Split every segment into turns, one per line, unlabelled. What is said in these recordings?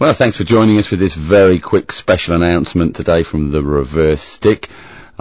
Well, thanks for joining us for this very quick special announcement today from the Reverse Stick.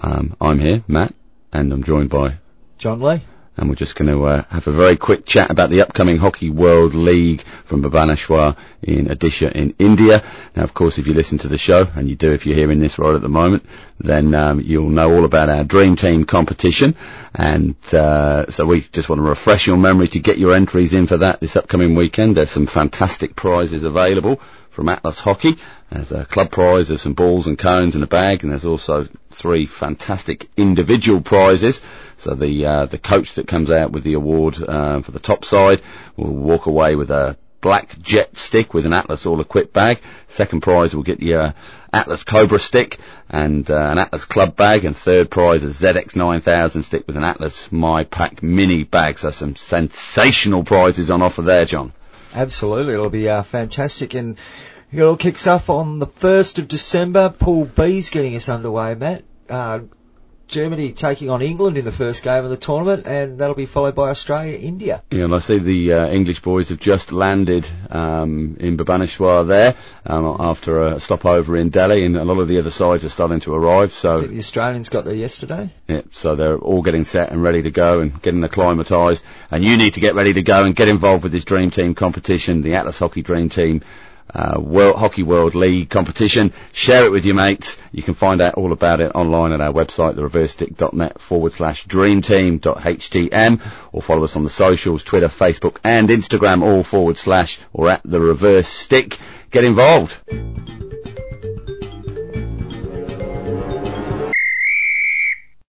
Um, I'm here, Matt, and I'm joined by
John Lee.
And we're just going to uh, have a very quick chat about the upcoming Hockey World League from Bhubaneswar in Odisha in India. Now, of course, if you listen to the show, and you do if you're hearing this right at the moment, then um, you'll know all about our Dream Team competition. And uh, so we just want to refresh your memory to get your entries in for that this upcoming weekend. There's some fantastic prizes available from Atlas Hockey. There's a club prize, there's some balls and cones in a bag, and there's also three fantastic individual prizes. So the uh, the coach that comes out with the award uh, for the top side will walk away with a black jet stick with an Atlas all-equipped bag. Second prize will get the uh, Atlas Cobra stick and uh, an Atlas club bag, and third prize a ZX 9000 stick with an Atlas My Pack mini bag. So some sensational prizes on offer there, John.
Absolutely, it'll be uh, fantastic. And it all kicks off on the 1st of December. Pool B's getting us underway, Matt. Uh, Germany taking on England in the first game of the tournament, and that'll be followed by Australia, India.
Yeah, and I see the uh, English boys have just landed um, in Bhubaneswar there um, after a stopover in Delhi, and a lot of the other sides are starting to arrive. So
the Australians got there yesterday.
Yeah, so they're all getting set and ready to go and getting acclimatised. And you need to get ready to go and get involved with this Dream Team competition, the Atlas Hockey Dream Team uh, World Hockey World League competition. Share it with your mates. You can find out all about it online at our website, thereversestick.net forward slash dreamteam.htm or follow us on the socials, Twitter, Facebook and Instagram all forward slash or at the reverse stick. Get involved.